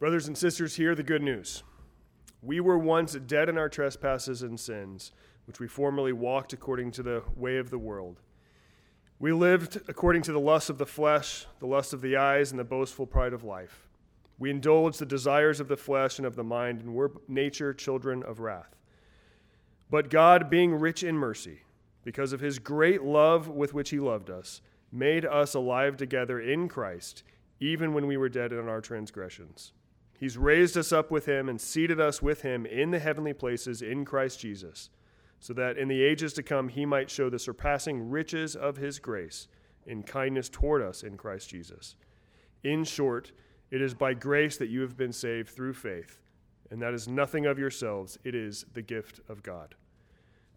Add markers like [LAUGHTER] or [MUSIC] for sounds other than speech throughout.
Brothers and sisters, hear the good news. We were once dead in our trespasses and sins, which we formerly walked according to the way of the world. We lived according to the lust of the flesh, the lust of the eyes, and the boastful pride of life. We indulged the desires of the flesh and of the mind, and were nature children of wrath. But God, being rich in mercy, because of his great love with which he loved us, made us alive together in Christ, even when we were dead in our transgressions. He's raised us up with him and seated us with him in the heavenly places in Christ Jesus, so that in the ages to come he might show the surpassing riches of his grace in kindness toward us in Christ Jesus. In short, it is by grace that you have been saved through faith, and that is nothing of yourselves, it is the gift of God.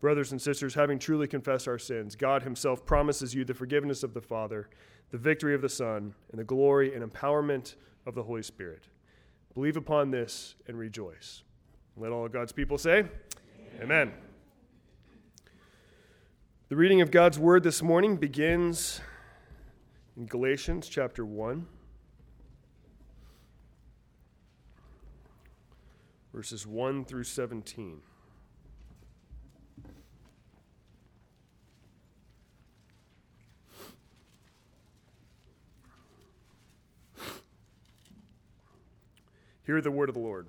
Brothers and sisters, having truly confessed our sins, God Himself promises you the forgiveness of the Father, the victory of the Son, and the glory and empowerment of the Holy Spirit. Believe upon this and rejoice. Let all God's people say, Amen. Amen. The reading of God's word this morning begins in Galatians chapter 1, verses 1 through 17. Hear the word of the Lord.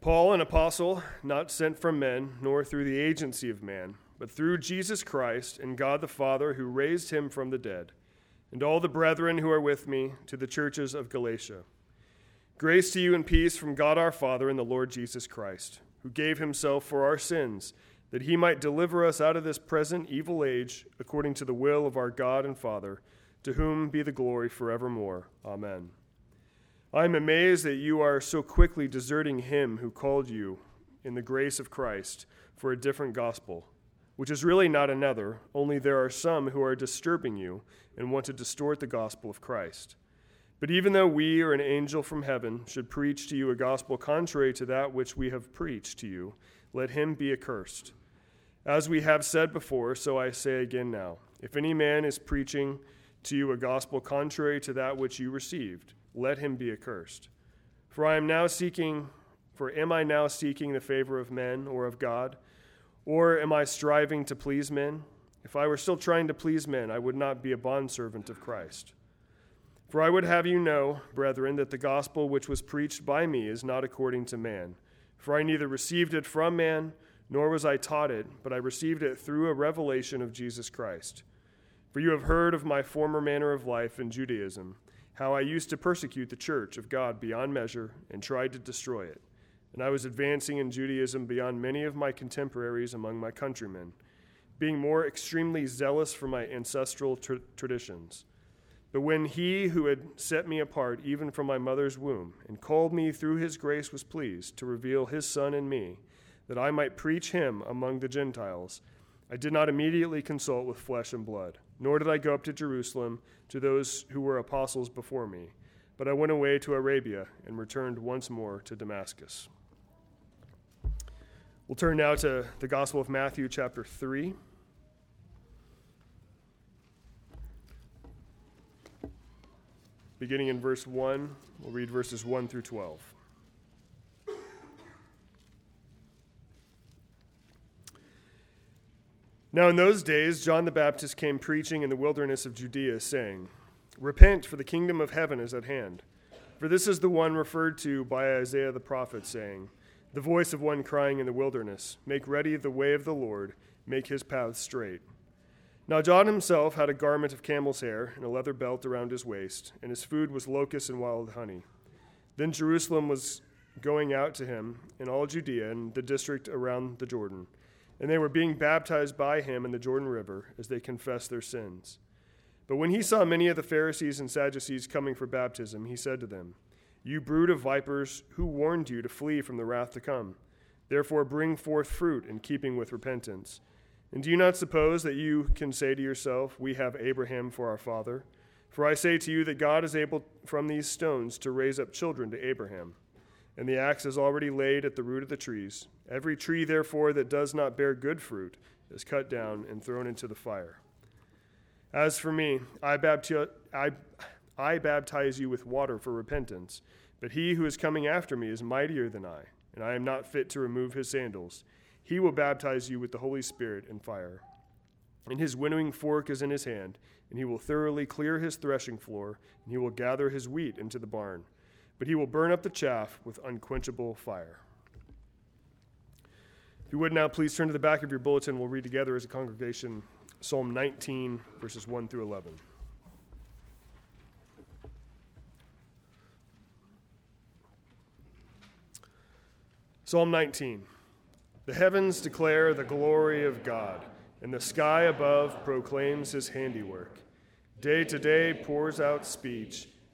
Paul, an apostle, not sent from men, nor through the agency of man, but through Jesus Christ and God the Father who raised him from the dead, and all the brethren who are with me to the churches of Galatia. Grace to you and peace from God our Father and the Lord Jesus Christ, who gave himself for our sins, that he might deliver us out of this present evil age, according to the will of our God and Father, to whom be the glory forevermore. Amen. I am amazed that you are so quickly deserting him who called you in the grace of Christ for a different gospel, which is really not another, only there are some who are disturbing you and want to distort the gospel of Christ. But even though we or an angel from heaven should preach to you a gospel contrary to that which we have preached to you, let him be accursed. As we have said before, so I say again now if any man is preaching to you a gospel contrary to that which you received, let him be accursed. For I am now seeking, for am I now seeking the favor of men or of God? Or am I striving to please men? If I were still trying to please men, I would not be a bondservant of Christ. For I would have you know, brethren, that the gospel which was preached by me is not according to man. For I neither received it from man, nor was I taught it, but I received it through a revelation of Jesus Christ. For you have heard of my former manner of life in Judaism how I used to persecute the church of God beyond measure and tried to destroy it. And I was advancing in Judaism beyond many of my contemporaries among my countrymen, being more extremely zealous for my ancestral tra- traditions. But when he who had set me apart even from my mother's womb and called me through his grace was pleased to reveal his Son in me, that I might preach him among the Gentiles, I did not immediately consult with flesh and blood, nor did I go up to Jerusalem to those who were apostles before me, but I went away to Arabia and returned once more to Damascus. We'll turn now to the Gospel of Matthew, chapter 3. Beginning in verse 1, we'll read verses 1 through 12. Now, in those days, John the Baptist came preaching in the wilderness of Judea, saying, Repent, for the kingdom of heaven is at hand. For this is the one referred to by Isaiah the prophet, saying, The voice of one crying in the wilderness, Make ready the way of the Lord, make his paths straight. Now, John himself had a garment of camel's hair and a leather belt around his waist, and his food was locusts and wild honey. Then Jerusalem was going out to him, in all Judea and the district around the Jordan and they were being baptized by him in the Jordan River as they confessed their sins. But when he saw many of the Pharisees and Sadducees coming for baptism, he said to them, You brood of vipers, who warned you to flee from the wrath to come? Therefore bring forth fruit in keeping with repentance. And do you not suppose that you can say to yourself, We have Abraham for our father? For I say to you that God is able from these stones to raise up children to Abraham. And the axe is already laid at the root of the trees. Every tree, therefore, that does not bear good fruit is cut down and thrown into the fire. As for me, I, baptize, I, I baptize you with water for repentance, but he who is coming after me is mightier than I, and I am not fit to remove his sandals. He will baptize you with the Holy Spirit and fire. And his winnowing fork is in his hand, and he will thoroughly clear his threshing floor, and he will gather his wheat into the barn. But he will burn up the chaff with unquenchable fire. If you would now please turn to the back of your bulletin, we'll read together as a congregation Psalm 19, verses 1 through 11. Psalm 19 The heavens declare the glory of God, and the sky above proclaims his handiwork. Day to day pours out speech,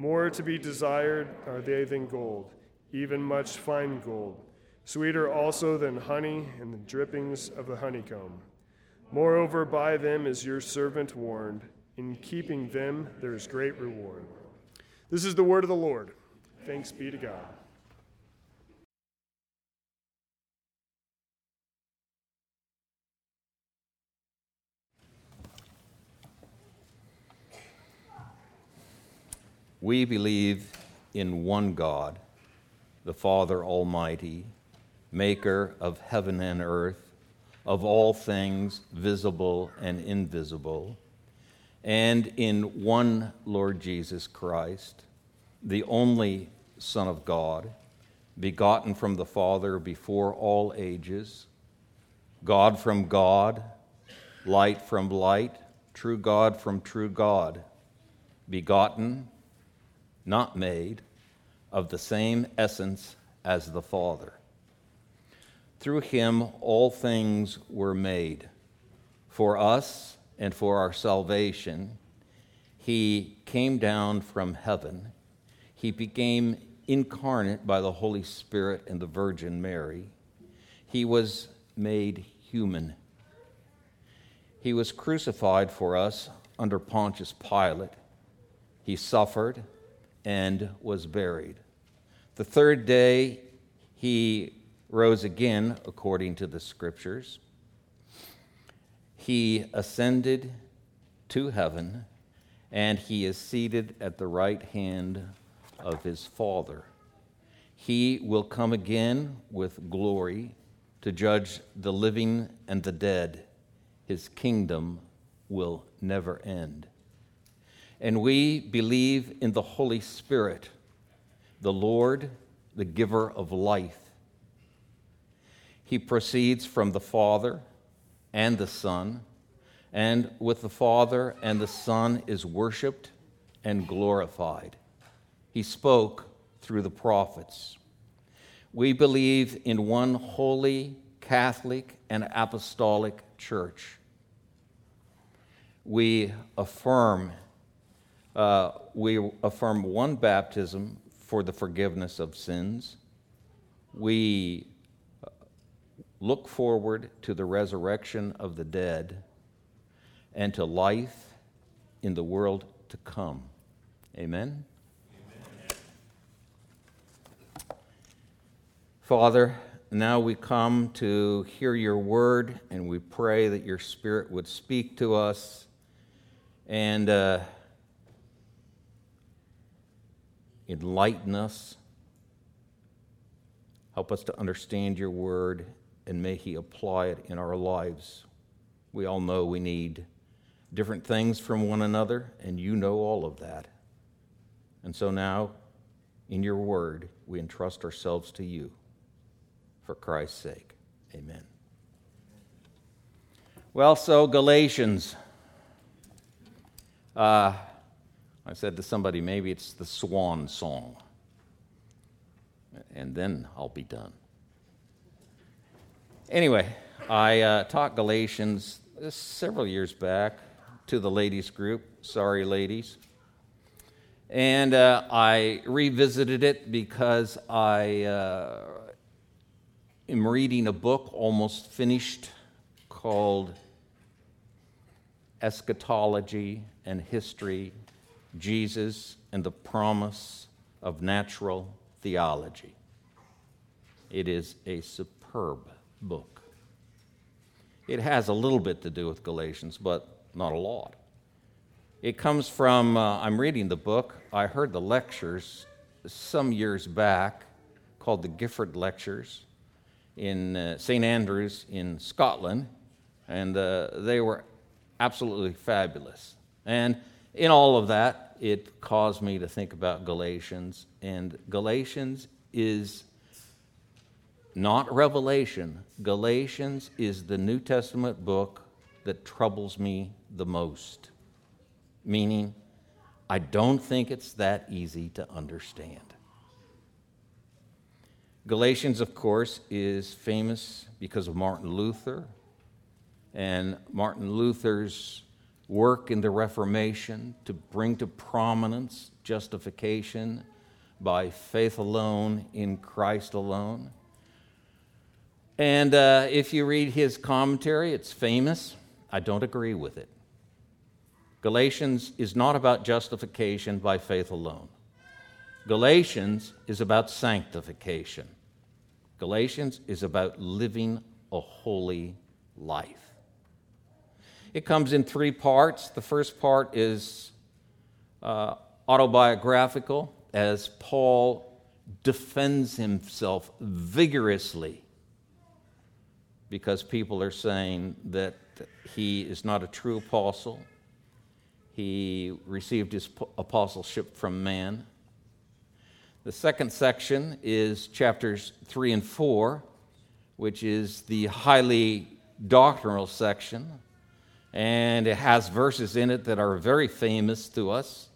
More to be desired are they than gold, even much fine gold, sweeter also than honey and the drippings of the honeycomb. Moreover, by them is your servant warned. In keeping them, there is great reward. This is the word of the Lord. Thanks be to God. We believe in one God, the Father Almighty, maker of heaven and earth, of all things visible and invisible, and in one Lord Jesus Christ, the only Son of God, begotten from the Father before all ages, God from God, light from light, true God from true God, begotten not made, of the same essence as the Father. Through him all things were made. For us and for our salvation, he came down from heaven. He became incarnate by the Holy Spirit and the Virgin Mary. He was made human. He was crucified for us under Pontius Pilate. He suffered and was buried. The third day, he rose again, according to the scriptures. He ascended to heaven, and he is seated at the right hand of his Father. He will come again with glory to judge the living and the dead. His kingdom will never end and we believe in the Holy Spirit, the Lord, the giver of life. He proceeds from the Father and the Son, and with the Father and the Son is worshiped and glorified. He spoke through the prophets. We believe in one holy, Catholic, and apostolic church. We affirm uh, we affirm one baptism for the forgiveness of sins. We uh, look forward to the resurrection of the dead and to life in the world to come. Amen. Father, now we come to hear your word, and we pray that your spirit would speak to us and. Uh, enlighten us, help us to understand your word, and may He apply it in our lives. We all know we need different things from one another, and you know all of that. And so now in your word, we entrust ourselves to you. For Christ's sake, amen. Well, so Galatians. Uh, I said to somebody, maybe it's the swan song. And then I'll be done. Anyway, I uh, taught Galatians several years back to the ladies group. Sorry, ladies. And uh, I revisited it because I uh, am reading a book almost finished called Eschatology and History Jesus and the Promise of Natural Theology. It is a superb book. It has a little bit to do with Galatians, but not a lot. It comes from, uh, I'm reading the book. I heard the lectures some years back called the Gifford Lectures in uh, St. Andrews in Scotland, and uh, they were absolutely fabulous. And in all of that, it caused me to think about Galatians, and Galatians is not Revelation. Galatians is the New Testament book that troubles me the most, meaning, I don't think it's that easy to understand. Galatians, of course, is famous because of Martin Luther and Martin Luther's work in the Reformation to bring to prominence justification by faith alone in Christ alone. And uh, if you read his commentary, it's famous. I don't agree with it. Galatians is not about justification by faith alone. Galatians is about sanctification. Galatians is about living a holy life. It comes in three parts. The first part is uh, autobiographical, as Paul defends himself vigorously because people are saying that he is not a true apostle. He received his apostleship from man. The second section is chapters 3 and 4, which is the highly doctrinal section and it has verses in it that are very famous to us,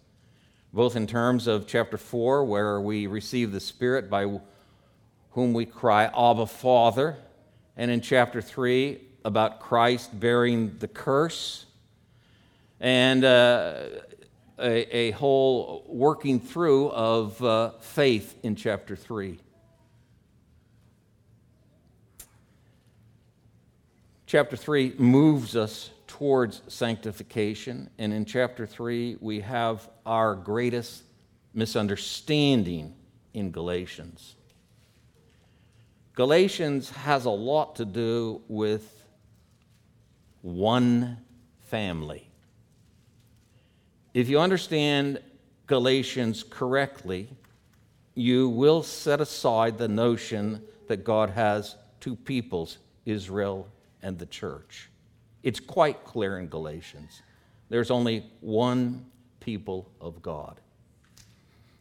both in terms of chapter 4, where we receive the Spirit by whom we cry, Abba, Father, and in chapter 3, about Christ bearing the curse, and uh, a, a, whole working through of uh, faith in chapter 3. Chapter 3 moves us towards sanctification. And in chapter 3, we have our greatest misunderstanding in Galatians. Galatians has a lot to do with one family. If you understand Galatians correctly, you will set aside the notion that God has two peoples, Israel and the church. It's quite clear in Galatians. There's only one people of God.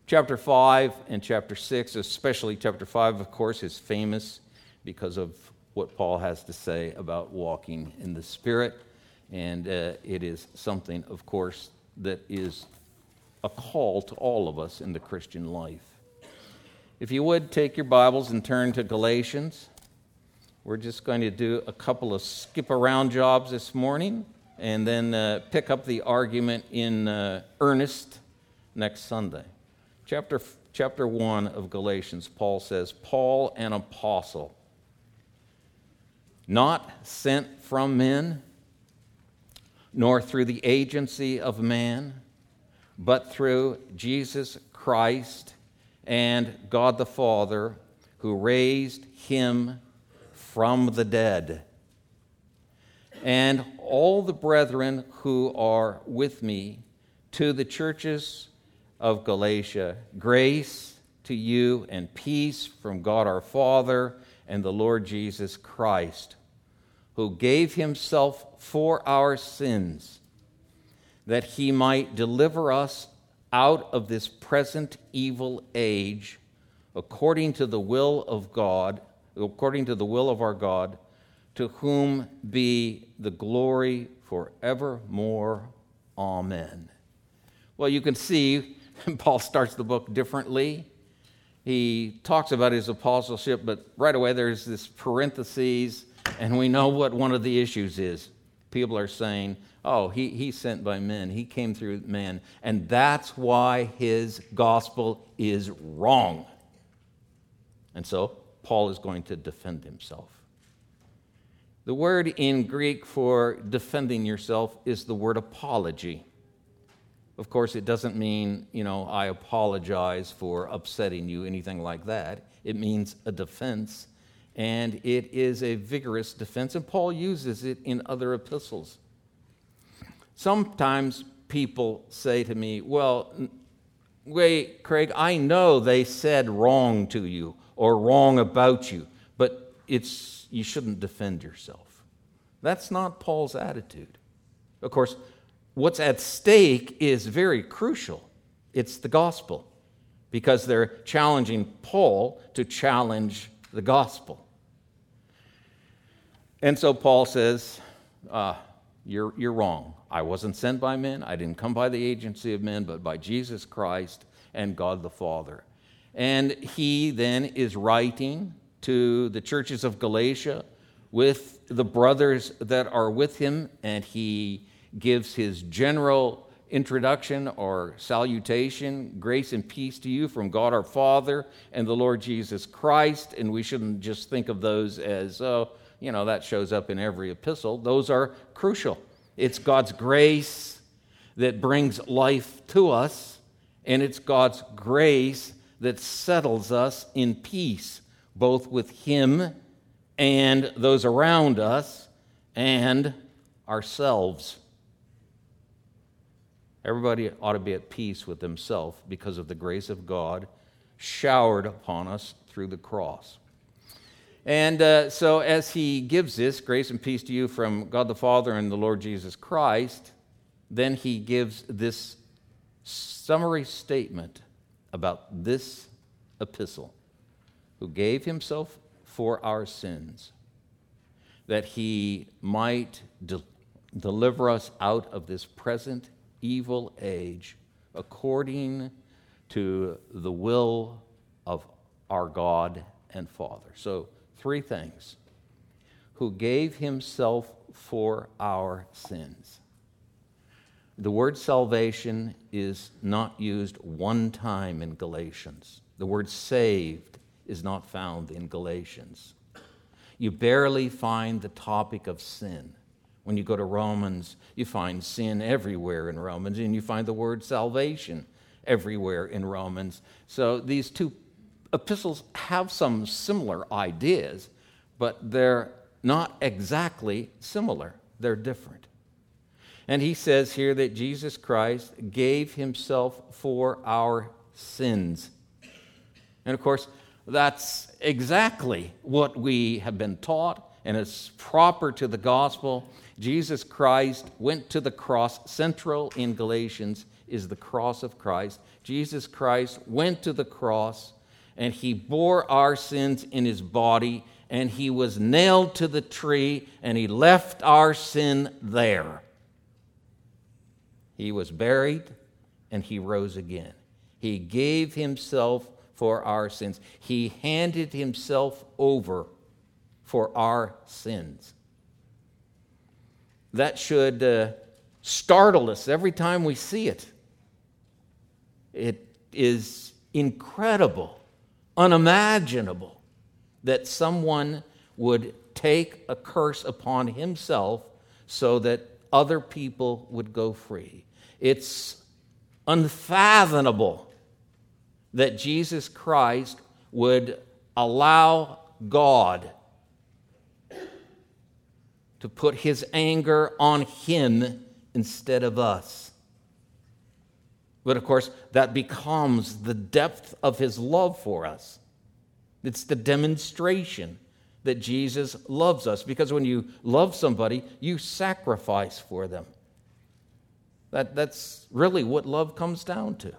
Chapter 5 and chapter 6, especially chapter 5, of course, is famous because of what Paul has to say about walking in the Spirit. And uh, it is something, of course, that is a call to all of us in the Christian life. If you would take your Bibles and turn to Galatians. We're just going to do a couple of skip around jobs this morning and then uh, pick up the argument in uh, earnest next Sunday. Chapter, chapter 1 of Galatians, Paul says, Paul, an apostle, not sent from men, nor through the agency of man, but through Jesus Christ and God the Father, who raised him from the dead. And all the brethren who are with me to the churches of Galatia, grace to you and peace from God our Father and the Lord Jesus Christ, who gave himself for our sins, that he might deliver us out of this present evil age according to the will of God, according to the will of our God, to whom be the glory forevermore. Amen. Well, you can see [LAUGHS] Paul starts the book differently. He talks about his apostleship, but right away there's this parentheses, and we know what one of the issues is. People are saying, oh, he, he's sent by men, he came through men, and that's why his gospel is wrong. And so Paul is going to defend himself. The word in Greek for defending yourself is the word apology. Of course, it doesn't mean, you know, I apologize for upsetting you, anything like that. It means a defense, and it is a vigorous defense, and Paul uses it in other epistles. Sometimes people say to me, Well, wait, Craig, I know they said wrong to you or wrong about you, but it's, you shouldn't defend yourself. That's not Paul's attitude. Of course, what's at stake is very crucial it's the gospel, because they're challenging Paul to challenge the gospel. And so Paul says, uh, you're, you're wrong. I wasn't sent by men. I didn't come by the agency of men, but by Jesus Christ and God the Father. And he then is writing to the churches of Galatia with the brothers that are with him, and he gives his general introduction or salutation grace and peace to you from God our Father and the Lord Jesus Christ. And we shouldn't just think of those as, oh, you know, that shows up in every epistle. Those are crucial. It's God's grace that brings life to us, and it's God's grace that settles us in peace, both with Him and those around us and ourselves. Everybody ought to be at peace with himself because of the grace of God showered upon us through the cross. And uh, so, as he gives this grace and peace to you from God the Father and the Lord Jesus Christ, then he gives this summary statement about this epistle, who gave himself for our sins, that he might de- deliver us out of this present evil age according to the will of our God and Father. So, three things who gave himself for our sins. The word salvation is not used one time in Galatians. The word saved is not found in Galatians. You barely find the topic of sin. When you go to Romans, you find sin everywhere in Romans, and you find the word salvation everywhere in Romans. So these two epistles have some similar ideas, but they're not exactly similar, they're different. And he says here that Jesus Christ gave himself for our sins. And of course, that's exactly what we have been taught, and it's proper to the gospel. Jesus Christ went to the cross. Central in Galatians is the cross of Christ. Jesus Christ went to the cross, and he bore our sins in his body, and he was nailed to the tree, and he left our sin there. He was buried and he rose again. He gave himself for our sins. He handed himself over for our sins. That should uh, startle us every time we see it. It is incredible, unimaginable that someone would take a curse upon himself so that other people would go free. It's unfathomable that Jesus Christ would allow God to put his anger on him instead of us. But of course, that becomes the depth of his love for us. It's the demonstration that Jesus loves us because when you love somebody, you sacrifice for them. That, that's really what love comes down to.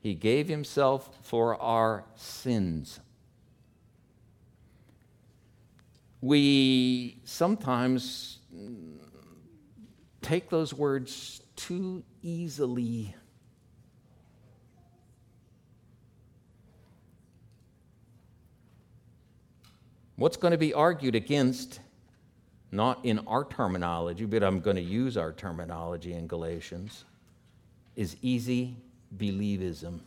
He gave himself for our sins. We sometimes take those words too easily. What's going to be argued against, not in our terminology, but I'm going to use our terminology in Galatians, is easy believism.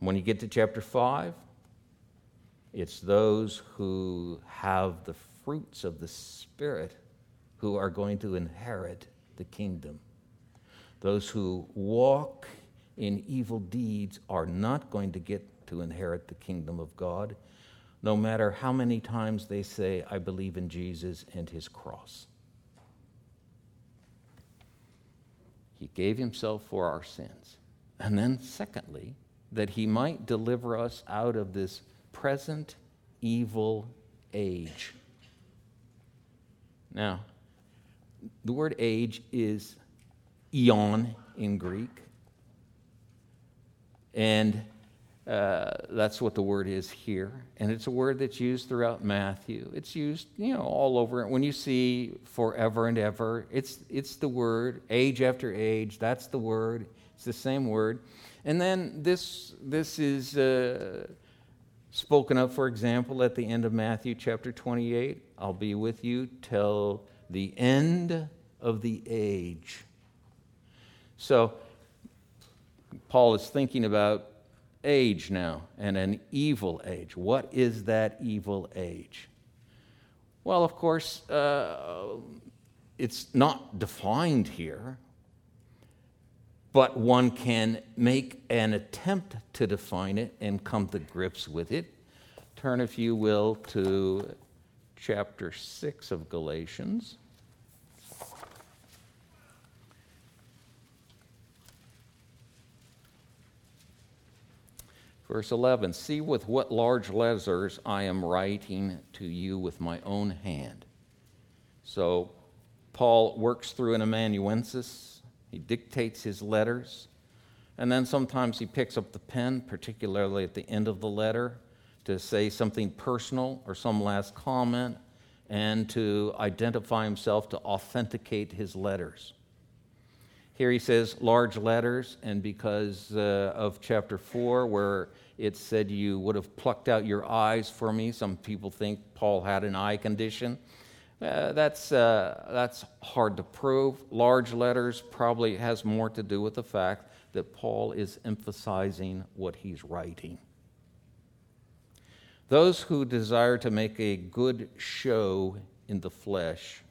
When you get to chapter 5, it's those who have the fruits of the Spirit who are going to inherit the kingdom. Those who walk in evil deeds are not going to get to inherit the kingdom of God, no matter how many times they say, I believe in Jesus and his cross. He gave himself for our sins. And then, secondly, that he might deliver us out of this present evil age. Now, the word age is eon in Greek. And uh, that's what the word is here. And it's a word that's used throughout Matthew. It's used, you know, all over. When you see forever and ever, it's, it's the word. Age after age, that's the word. It's the same word. And then this, this is uh, spoken of, for example, at the end of Matthew chapter 28. I'll be with you till the end of the age. So, Paul is thinking about age now and an evil age. What is that evil age? Well, of course, uh, it's not defined here, but one can make an attempt to define it and come to grips with it. Turn, if you will, to chapter 6 of Galatians. Verse 11 See with what large letters I am writing to you with my own hand. So Paul works through an amanuensis, he dictates his letters, and then sometimes he picks up the pen, particularly at the end of the letter, to say something personal or some last comment and to identify himself to authenticate his letters. Here he says large letters, and because uh, of chapter 4, where it said you would have plucked out your eyes for me, some people think Paul had an eye condition. Uh, that's, uh, that's hard to prove. Large letters probably has more to do with the fact that Paul is emphasizing what he's writing. Those who desire to make a good show in the flesh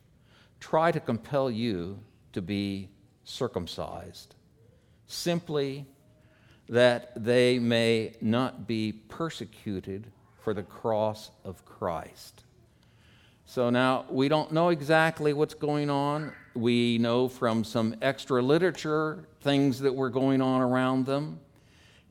try to compel you to be circumcised, simply that they may not be persecuted for the cross of Christ. So now we don't know exactly what's going on. We know from some extra literature things that were going on around them.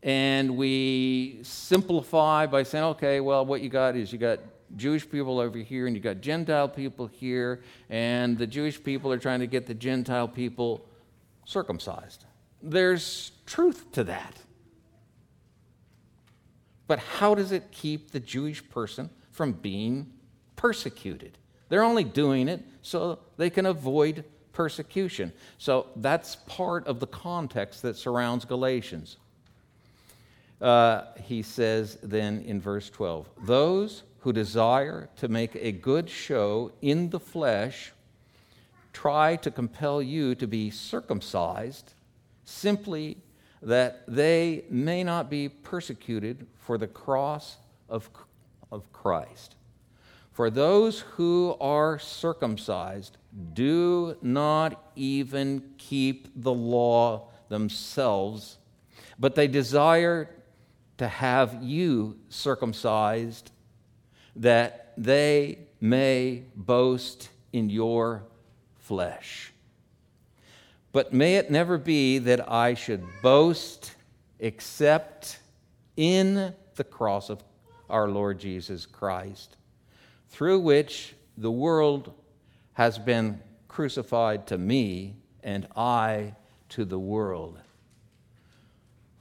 And we simplify by saying, okay, well, what you got is you got Jewish people over here and you got Gentile people here, and the Jewish people are trying to get the Gentile people circumcised. There's truth to that. But how does it keep the Jewish person from being persecuted? They're only doing it so they can avoid persecution. So that's part of the context that surrounds Galatians. Uh, he says then in verse 12 those who desire to make a good show in the flesh try to compel you to be circumcised simply that they may not be persecuted for the cross of, of Christ. For those who are circumcised do not even keep the law themselves, but they desire to have you circumcised that they may boast in your flesh. But may it never be that I should boast except in the cross of our Lord Jesus Christ, through which the world has been crucified to me, and I to the world.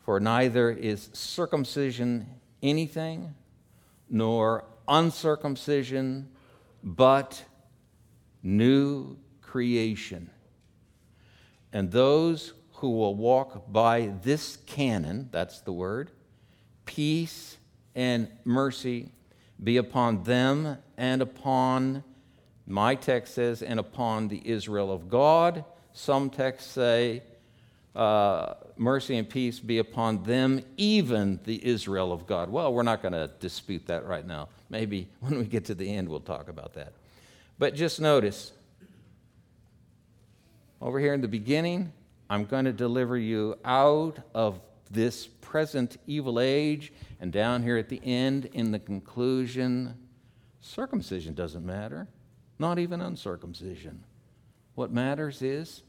For neither is circumcision anything, nor uncircumcision, but new creation. And those who will walk by this canon, that's the word, peace and mercy be upon them and upon, my text says, and upon the Israel of God. Some texts say, uh, mercy and peace be upon them, even the Israel of God. Well, we're not going to dispute that right now. Maybe [LAUGHS] when we get to the end, we'll talk about that. But just notice over here in the beginning, I'm going to deliver you out of this present evil age. And down here at the end, in the conclusion, circumcision doesn't matter, not even uncircumcision. What matters is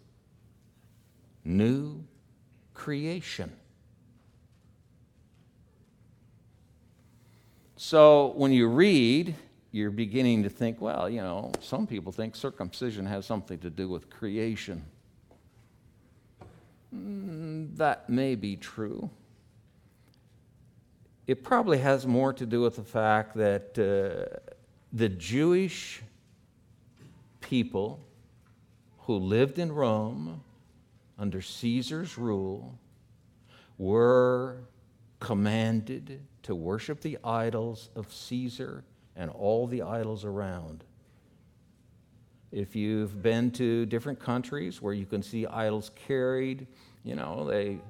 new creation. So when you read, you're beginning to think, well, you know, some people think circumcision has something to do with creation. Mm, that may be true. It probably has more to do with the fact that uh, the Jewish people who lived in Rome under Caesar's rule were commanded to worship the idols of Caesar and all the idols around. If you've been to different countries where you can see idols carried, you know, they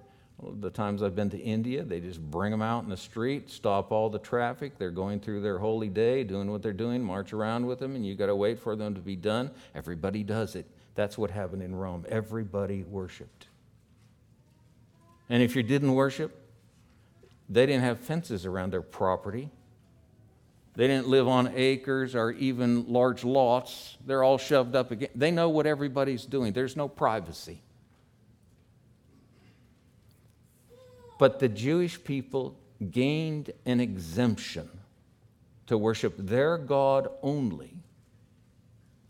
the times I've been to India, they just bring them out in the street, stop all the traffic. They're going through their holy day, doing what they're doing, march around with them, and you got to wait for them to be done. Everybody does it. That's what happened in Rome. Everybody worshiped. And if you didn't worship, they didn't have fences around their property. They didn't live on acres or even large lots. They're all shoved up again. They know what everybody's doing. There's no privacy. But the Jewish people gained an exemption to worship their God only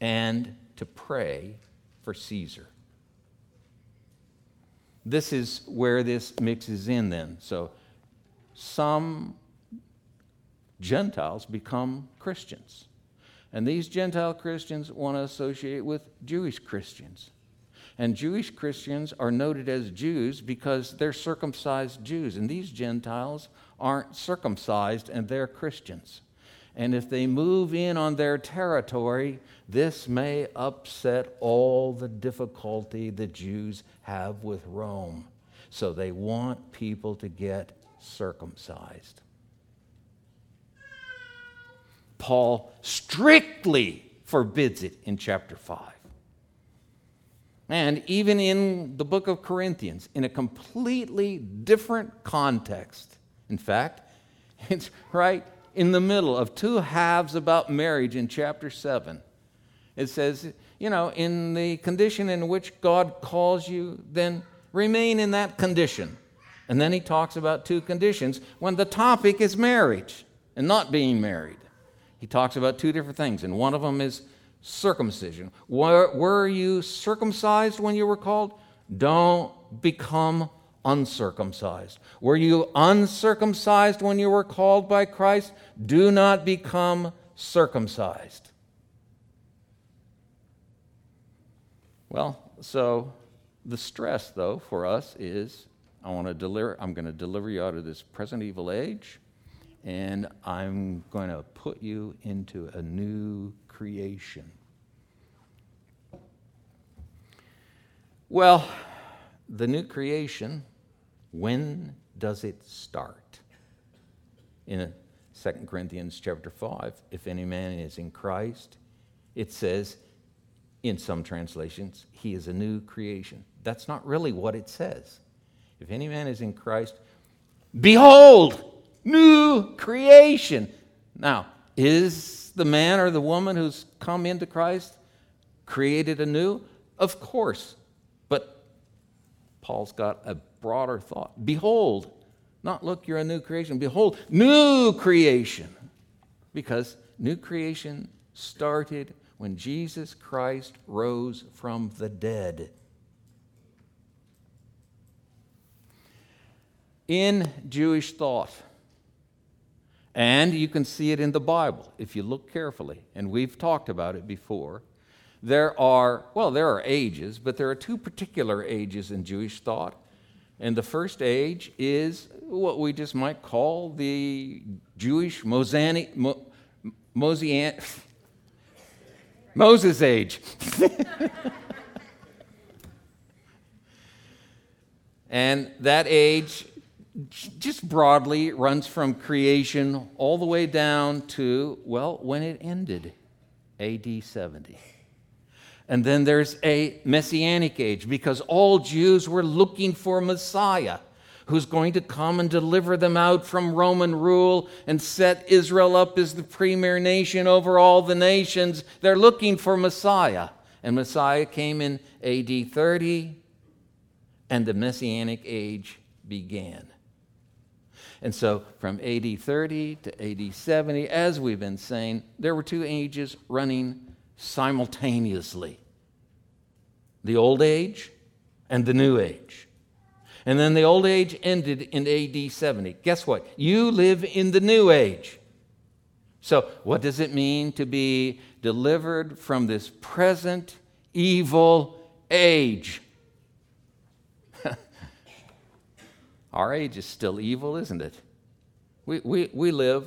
and to pray for Caesar. This is where this mixes in then. So some Gentiles become Christians. And these Gentile Christians want to associate with Jewish Christians. And Jewish Christians are noted as Jews because they're circumcised Jews. And these Gentiles aren't circumcised and they're Christians. And if they move in on their territory, this may upset all the difficulty the Jews have with Rome. So they want people to get circumcised. Paul strictly forbids it in chapter 5. And even in the book of Corinthians, in a completely different context. In fact, [LAUGHS] it's right in the middle of two halves about marriage in chapter 7. It says, you know, in the condition in which God calls you, then remain in that condition. And then he talks about two conditions when the topic is marriage and not being married. He talks about two different things, and one of them is circumcision. Were, were you circumcised when you were called? Don't become uncircumcised. Were you uncircumcised when you were called by Christ? Do not become circumcised. Well, so the stress, though, for us is I want to deliver, I'm going to deliver you out of this present evil age, and I'm going to put you into a new creation. Well, the new creation when does it start? In 2 Corinthians chapter 5, if any man is in Christ, it says in some translations, he is a new creation. That's not really what it says. If any man is in Christ, behold, new creation. Now, is the man or the woman who's come into Christ created anew? Of course. But Paul's got a broader thought. Behold, not look, you're a new creation. Behold, new creation. Because new creation started when Jesus Christ rose from the dead. In Jewish thought, and you can see it in the Bible if you look carefully, and we've talked about it before. There are, well, there are ages, but there are two particular ages in Jewish thought. And the first age is what we just might call the Jewish Mosaic, Mo, Mosian, [LAUGHS] Moses age. [LAUGHS] and that age just broadly it runs from creation all the way down to, well, when it ended, AD 70. And then there's a messianic age because all Jews were looking for Messiah who's going to come and deliver them out from Roman rule and set Israel up as the premier nation over all the nations. They're looking for Messiah. And Messiah came in AD 30, and the messianic age began. And so from AD 30 to AD 70, as we've been saying, there were two ages running simultaneously the old age and the new age. And then the old age ended in AD 70. Guess what? You live in the new age. So, what does it mean to be delivered from this present evil age? Our age is still evil, isn't it? We, we, we live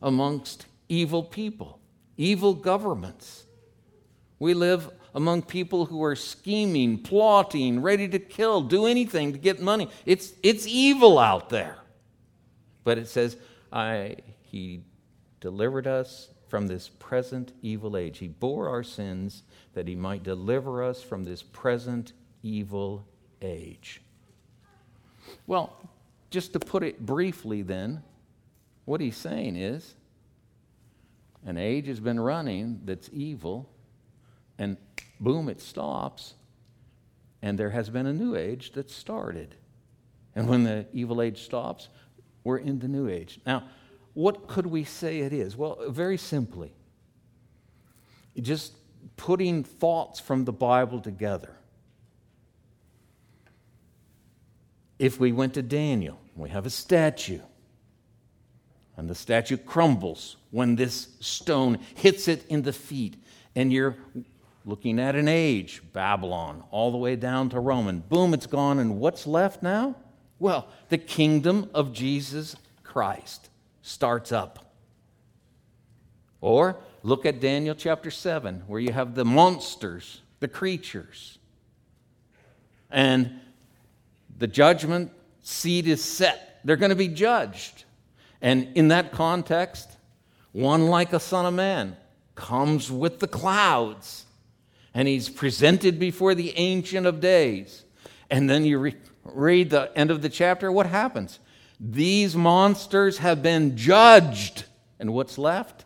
amongst evil people, evil governments. We live among people who are scheming, plotting, ready to kill, do anything to get money. It's, it's evil out there. But it says, I, He delivered us from this present evil age. He bore our sins that He might deliver us from this present evil age. Well, just to put it briefly, then, what he's saying is an age has been running that's evil, and boom, it stops, and there has been a new age that started. And when the evil age stops, we're in the new age. Now, what could we say it is? Well, very simply, just putting thoughts from the Bible together. If we went to Daniel, we have a statue, and the statue crumbles when this stone hits it in the feet, and you're looking at an age, Babylon, all the way down to Roman. Boom, it's gone, and what's left now? Well, the kingdom of Jesus Christ starts up. Or look at Daniel chapter 7, where you have the monsters, the creatures. And the judgment seat is set. They're going to be judged. And in that context, one like a son of man comes with the clouds and he's presented before the Ancient of Days. And then you re- read the end of the chapter, what happens? These monsters have been judged. And what's left?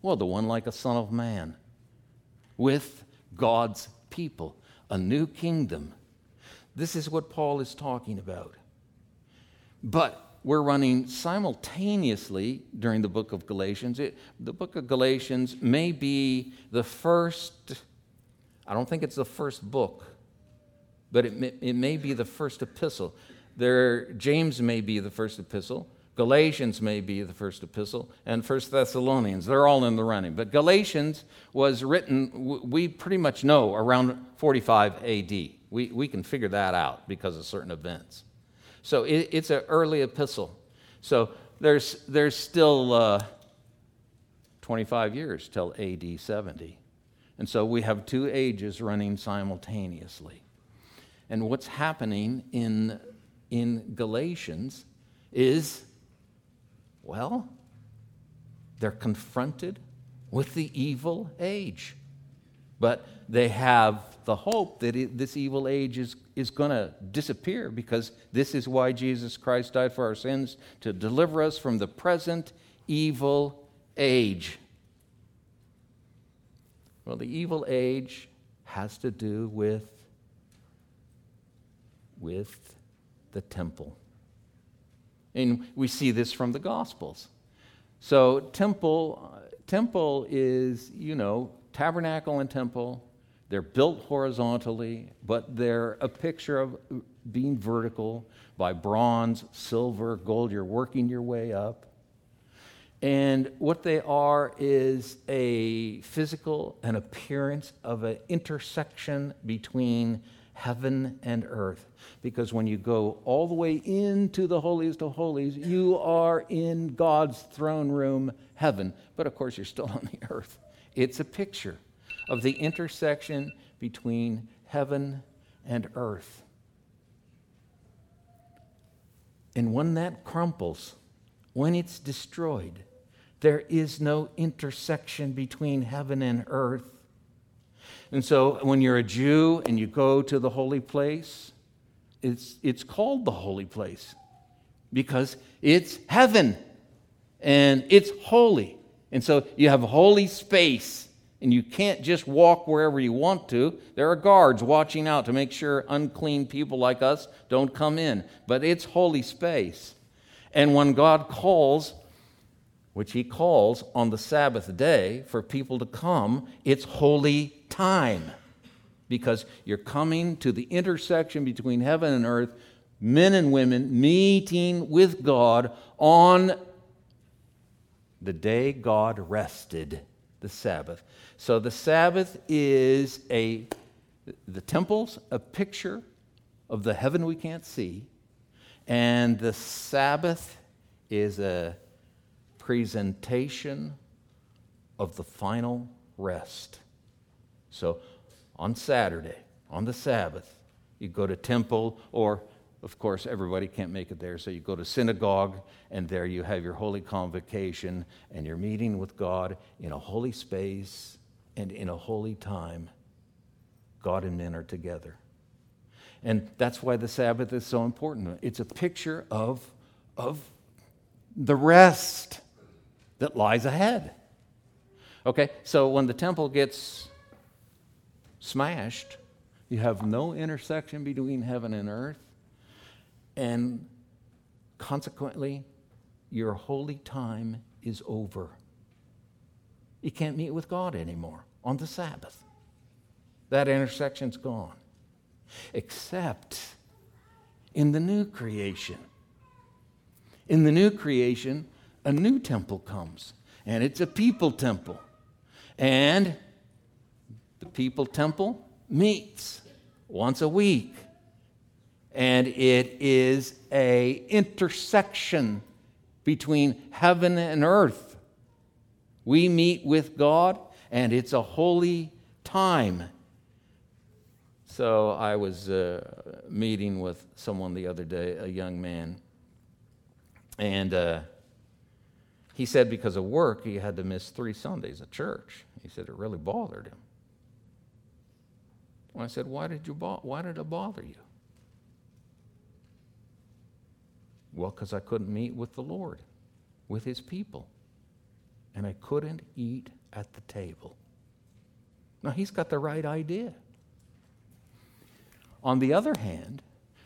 Well, the one like a son of man with God's people, a new kingdom this is what Paul is talking about. But we're running simultaneously during the book of Galatians. It, the book of Galatians may be the first, I don't think it's the first book, but it may, it may be the first epistle. There, James may be the first epistle. Galatians may be the first epistle, and First Thessalonians. They're all in the running. But Galatians was written, we pretty much know, around 45 AD. We, we can figure that out because of certain events. So it, it's an early epistle. So there's, there's still uh, 25 years till AD 70. And so we have two ages running simultaneously. And what's happening in, in Galatians is, well, they're confronted with the evil age. But they have the hope that it, this evil age is, is going to disappear because this is why Jesus Christ died for our sins to deliver us from the present evil age. Well, the evil age has to do with, with the temple. And we see this from the Gospels. So, temple, temple is, you know, tabernacle and temple. They're built horizontally, but they're a picture of being vertical by bronze, silver, gold. You're working your way up. And what they are is a physical, an appearance of an intersection between heaven and earth. Because when you go all the way into the holiest of holies, you are in God's throne room, heaven. But of course, you're still [LAUGHS] on the earth. It's a picture of the intersection between heaven and earth. And when that crumples, when it's destroyed, there is no intersection between heaven and earth. And so when you're a Jew and you go to the holy place, it's, it's called the holy place because it's heaven and it's holy. And so you have holy space and you can't just walk wherever you want to. There are guards watching out to make sure unclean people like us don't come in. But it's holy space. And when God calls, which He calls on the Sabbath day for people to come, it's holy time because you're coming to the intersection between heaven and earth, men and women meeting with God on the day God rested, the Sabbath. So the Sabbath is a, the temple's a picture of the heaven we can't see, and the Sabbath is a presentation of the final rest. So on Saturday, on the Sabbath, you go to temple, or of course, everybody can't make it there, so you go to synagogue, and there you have your holy convocation, and you're meeting with God in a holy space and in a holy time, God and men are together. And that's why the Sabbath is so important. It's a picture of, of the rest that lies ahead. Okay, so when the temple gets smashed, you have no intersection between heaven and earth, and consequently, your holy time is over. You can't meet with God anymore on the Sabbath. That intersection's gone. Except in the new creation. In the new creation, a new temple comes, and it's a people temple. And the people temple meets once a week. And it is a intersection between heaven and earth. We meet with God and it's a holy time. So I was uh, meeting with someone the other day, a young man, and uh, he said because of work he had to miss three Sundays at church. He said it really bothered him. I said, why did, you bo- why did it bother you? Well, because I couldn't meet with the Lord, with his people. And I couldn't eat at the table. Now, he's got the right idea. On the other hand,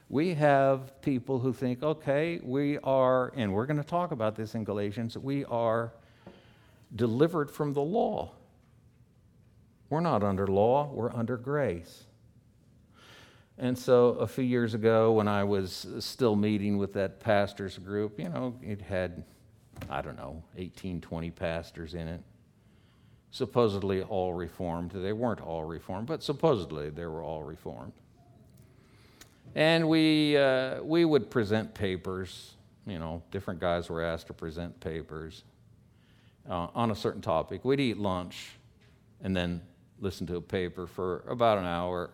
we have people who think, okay, we are, and we're going to talk about this in Galatians, we are delivered from the law. We're not under law, we're under grace. And so a few years ago, when I was still meeting with that pastor's group, you know, it had, I don't know, 18, 20 pastors in it supposedly all reformed. They weren't all reformed, but supposedly they were all reformed. And we, uh, we would present papers. You know, different guys were asked to present papers uh, on a certain topic. We'd eat lunch and then listen to a paper for about an hour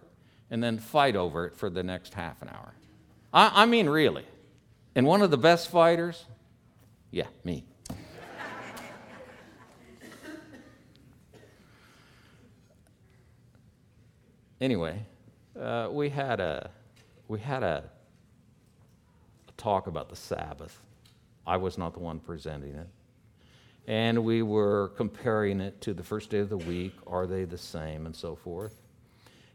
and then fight over it for the next half an hour. I, I mean, really. And one of the best fighters, yeah, me. [LAUGHS] anyway, uh, we had a we had a, a talk about the Sabbath. I was not the one presenting it. And we were comparing it to the first day of the week. Are they the same? And so forth.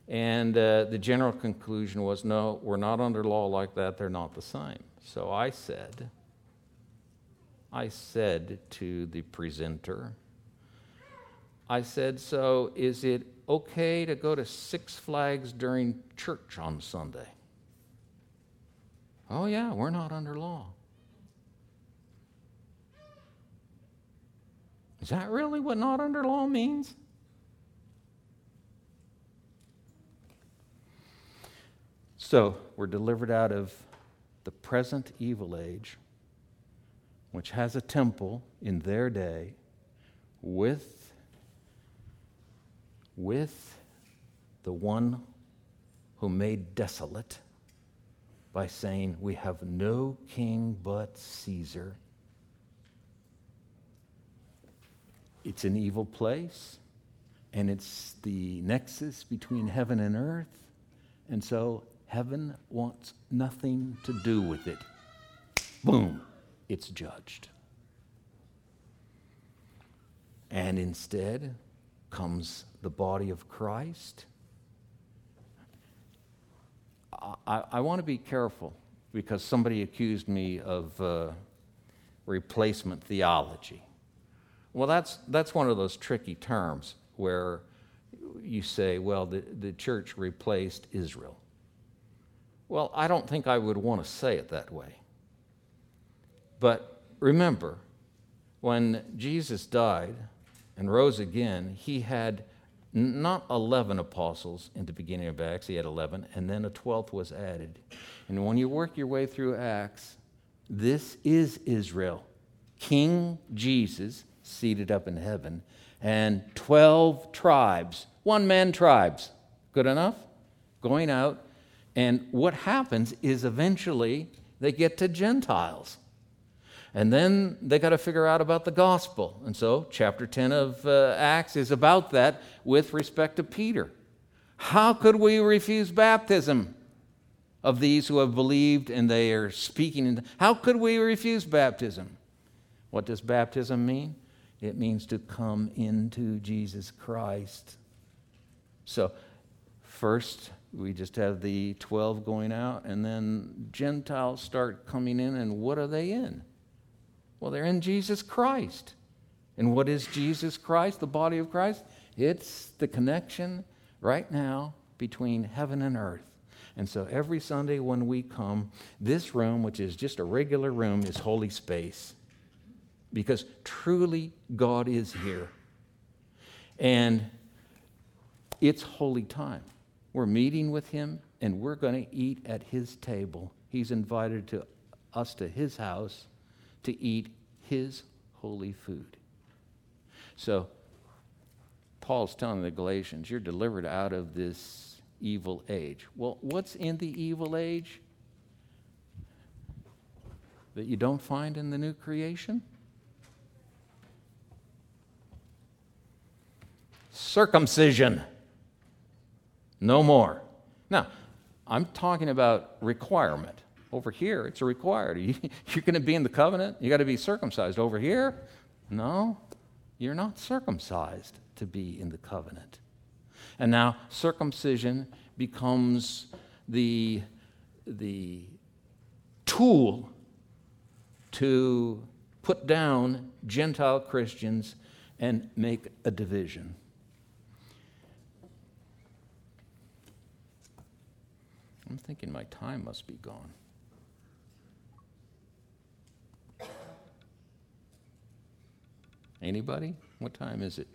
And uh, the general conclusion was no, we're not under law like that. They're not the same. So I said, I said to the presenter, I said, So is it okay to go to Six Flags during church on Sunday? Oh, yeah, we're not under law. Is that really what not under law means? So, we're delivered out of the present evil age, which has a temple in their day with, with the one who made desolate by saying, We have no king but Caesar. It's an evil place, and it's the nexus between heaven and earth. And so heaven wants nothing to do with it. Boom, it's judged. And instead comes the body of Christ. I, I want to be careful because somebody accused me of uh, replacement theology. Well, that's, that's one of those tricky terms where you say, well, the, the church replaced Israel. Well, I don't think I would want to say it that way. But remember, when Jesus died and rose again, he had not 11 apostles in the beginning of Acts, he had 11, and then a 12th was added. And when you work your way through Acts, this is Israel. King Jesus seated up in heaven, and 12 tribes, one man tribes. Good enough? Going out. And what happens is eventually they get to Gentiles. And then they got to figure out about the gospel. And so, chapter 10 of uh, Acts is about that with respect to Peter. How could we refuse baptism of these who have believed and they are speaking? How could we refuse baptism? What does baptism mean? It means to come into Jesus Christ. So, first, we just have the 12 going out, and then Gentiles start coming in, and what are they in? Well, they're in Jesus Christ. And what is Jesus Christ, the body of Christ? It's the connection right now between heaven and earth. And so every Sunday when we come, this room, which is just a regular room, is holy space because truly God is here. And it's holy time. We're meeting with Him and we're going to eat at His table. He's invited to us to His house to eat His holy food. So, Paul's telling the Galatians, you're delivered out of this evil age. Well, what's in the evil age that you don't find in the new creation? circumcision. No more. Now, I'm talking about requirement. Over here, it's a required. [LAUGHS] You're going to be in the covenant, you got to be circumcised. Over here, no, you're not circumcised to be in the covenant. And now circumcision becomes the, the tool to put down Gentile Christians and make a division. I'm thinking my time must be gone. Anybody? What time is it?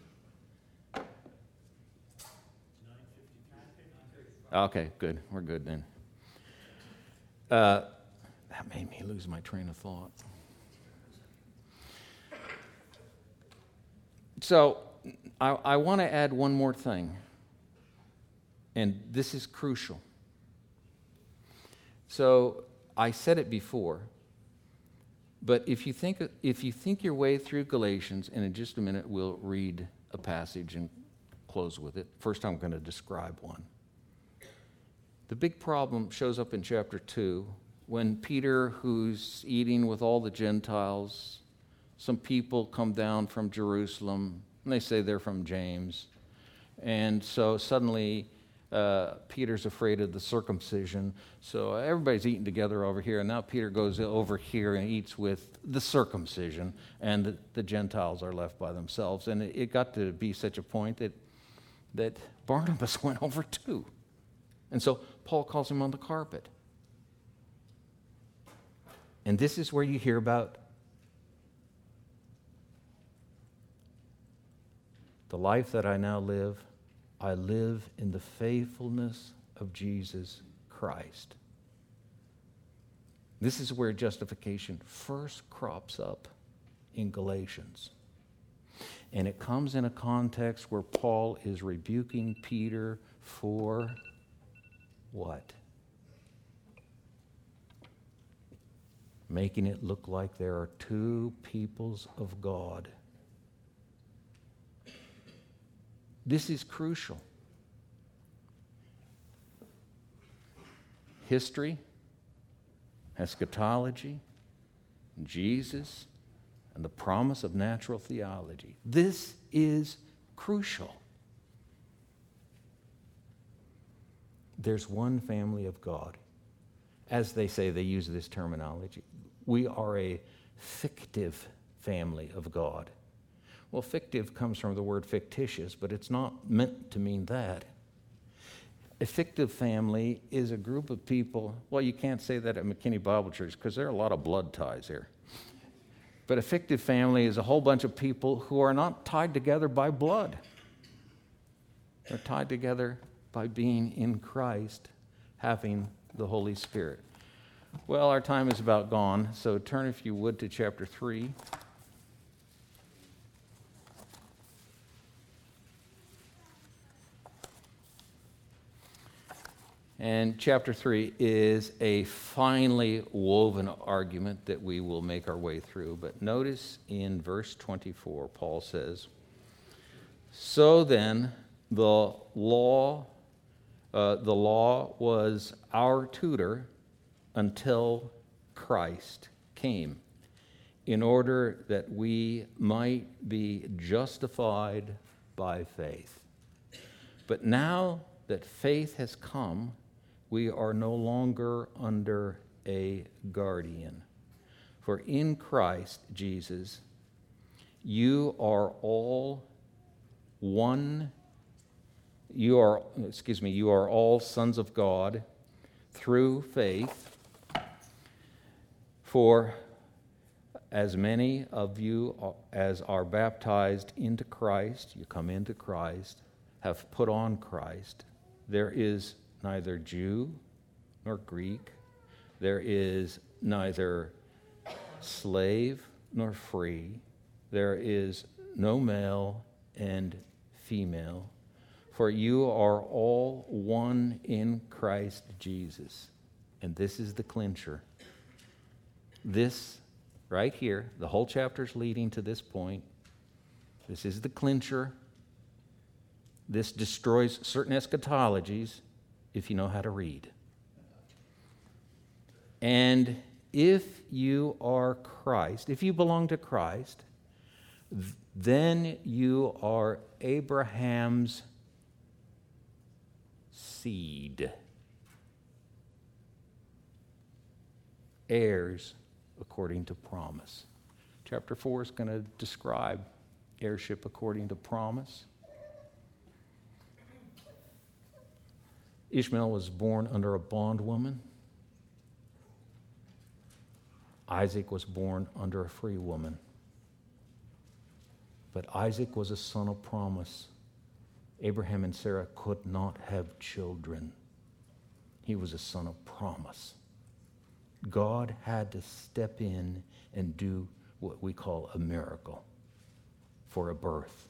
Okay, good. We're good then. Uh, that made me lose my train of thought. So, I, I want to add one more thing, and this is crucial. So I said it before, but if you think, if you think your way through Galatians, and in just a minute we'll read a passage and close with it. First, I'm going to describe one. The big problem shows up in chapter 2 when Peter, who's eating with all the Gentiles, some people come down from Jerusalem, and they say they're from James. And so suddenly uh, Peter's afraid of the circumcision. So everybody's eating together over here, and now Peter goes over here and eats with the circumcision, and the, the Gentiles are left by themselves. And it, it got to be such a point that, that Barnabas [LAUGHS] went over too. And so Paul calls him on the carpet. And this is where you hear about the life that I now live I live in the faithfulness of Jesus Christ. This is where justification first crops up in Galatians. And it comes in a context where Paul is rebuking Peter for what? Making it look like there are two peoples of God This is crucial. History, eschatology, Jesus, and the promise of natural theology. This is crucial. There's one family of God. As they say, they use this terminology. We are a fictive family of God. Well, fictive comes from the word fictitious, but it's not meant to mean that. A fictive family is a group of people, well, you can't say that at McKinney Bible Church because there are a lot of blood ties here. But a fictive family is a whole bunch of people who are not tied together by blood. They're tied together by being in Christ, having the Holy Spirit. Well, our time is about gone, so turn, if you would, to chapter 3. And chapter 3 is a finely woven argument that we will make our way through. But notice in verse 24, Paul says, So then, the law, uh, the law was our tutor until Christ came, in order that we might be justified by faith. But now that faith has come, we are no longer under a guardian. For in Christ Jesus, you are all one, you are, excuse me, you are all sons of God through faith. For as many of you as are baptized into Christ, you come into Christ, have put on Christ, there is neither Jew nor Greek. There is neither slave nor free. There is no male and female. For you are all one in Christ Jesus. And this is the clincher. This, right here, the whole chapter is leading to this point. This is the clincher. This destroys certain eschatologies if you know how to read. And if you are Christ, if you belong to Christ, then you are Abraham's seed, heirs according to promise. Chapter 4 is going to describe heirship according to promise. Ishmael was born under a bondwoman. Isaac was born under a free woman. But Isaac was a son of promise. Abraham and Sarah could not have children. He was a son of promise. God had to step in and do what we call a miracle for a birth.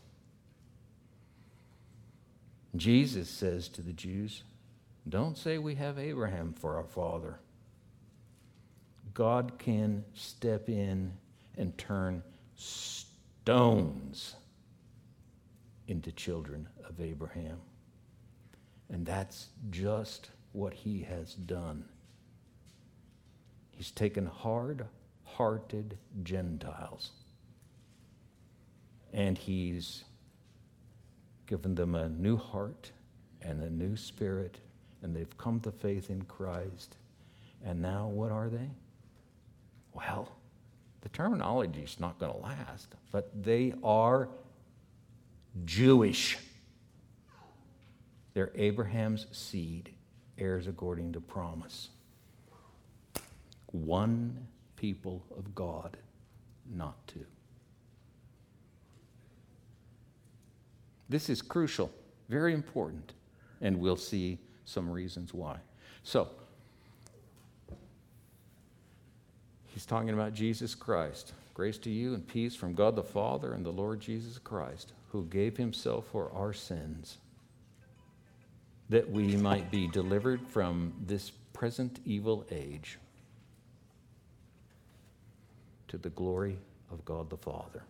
Jesus says to the Jews, don't say we have Abraham for our father. God can step in and turn stones into children of Abraham. And that's just what he has done. He's taken hard hearted Gentiles and he's given them a new heart and a new spirit, and they've come to faith in Christ. And now, what are they? Well, the terminology is not going to last, but they are Jewish. They're Abraham's seed, heirs according to promise. One people of God, not two. This is crucial, very important, and we'll see some reasons why. So, he's talking about Jesus Christ. Grace to you and peace from God the Father and the Lord Jesus Christ, who gave himself for our sins, that we might be delivered from this present evil age to the glory of God the Father.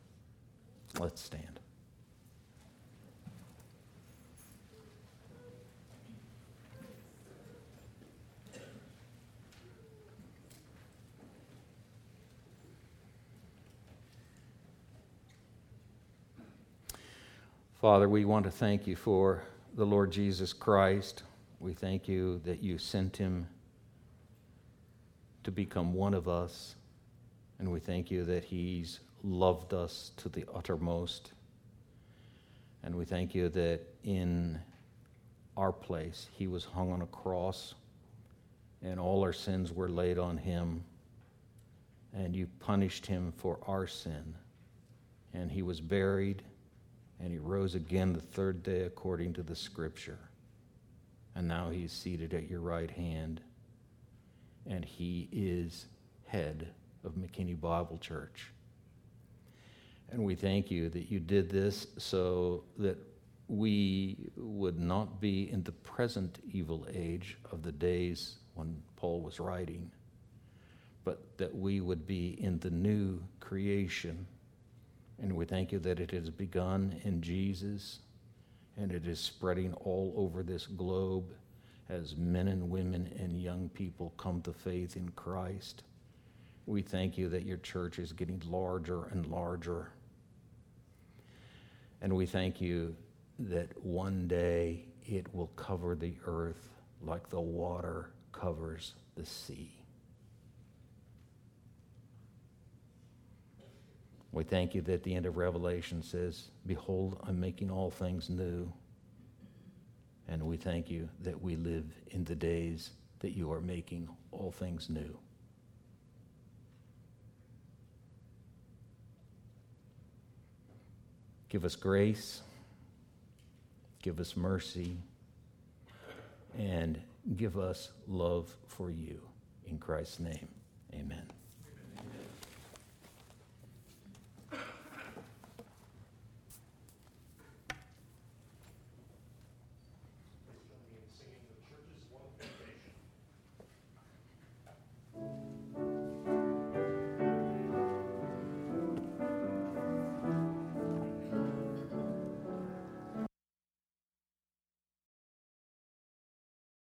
Let's stand. Father, we want to thank you for the Lord Jesus Christ. We thank you that you sent him to become one of us. And we thank you that he's loved us to the uttermost. And we thank you that in our place, he was hung on a cross and all our sins were laid on him. And you punished him for our sin. And he was buried and he rose again the third day according to the scripture. And now he's seated at your right hand, and he is head of McKinney Bible Church. And we thank you that you did this so that we would not be in the present evil age of the days when Paul was writing, but that we would be in the new creation and we thank you that it has begun in Jesus and it is spreading all over this globe as men and women and young people come to faith in Christ. We thank you that your church is getting larger and larger. And we thank you that one day it will cover the earth like the water covers the sea. We thank you that the end of Revelation says, Behold, I'm making all things new. And we thank you that we live in the days that you are making all things new. Give us grace, give us mercy, and give us love for you. In Christ's name, amen.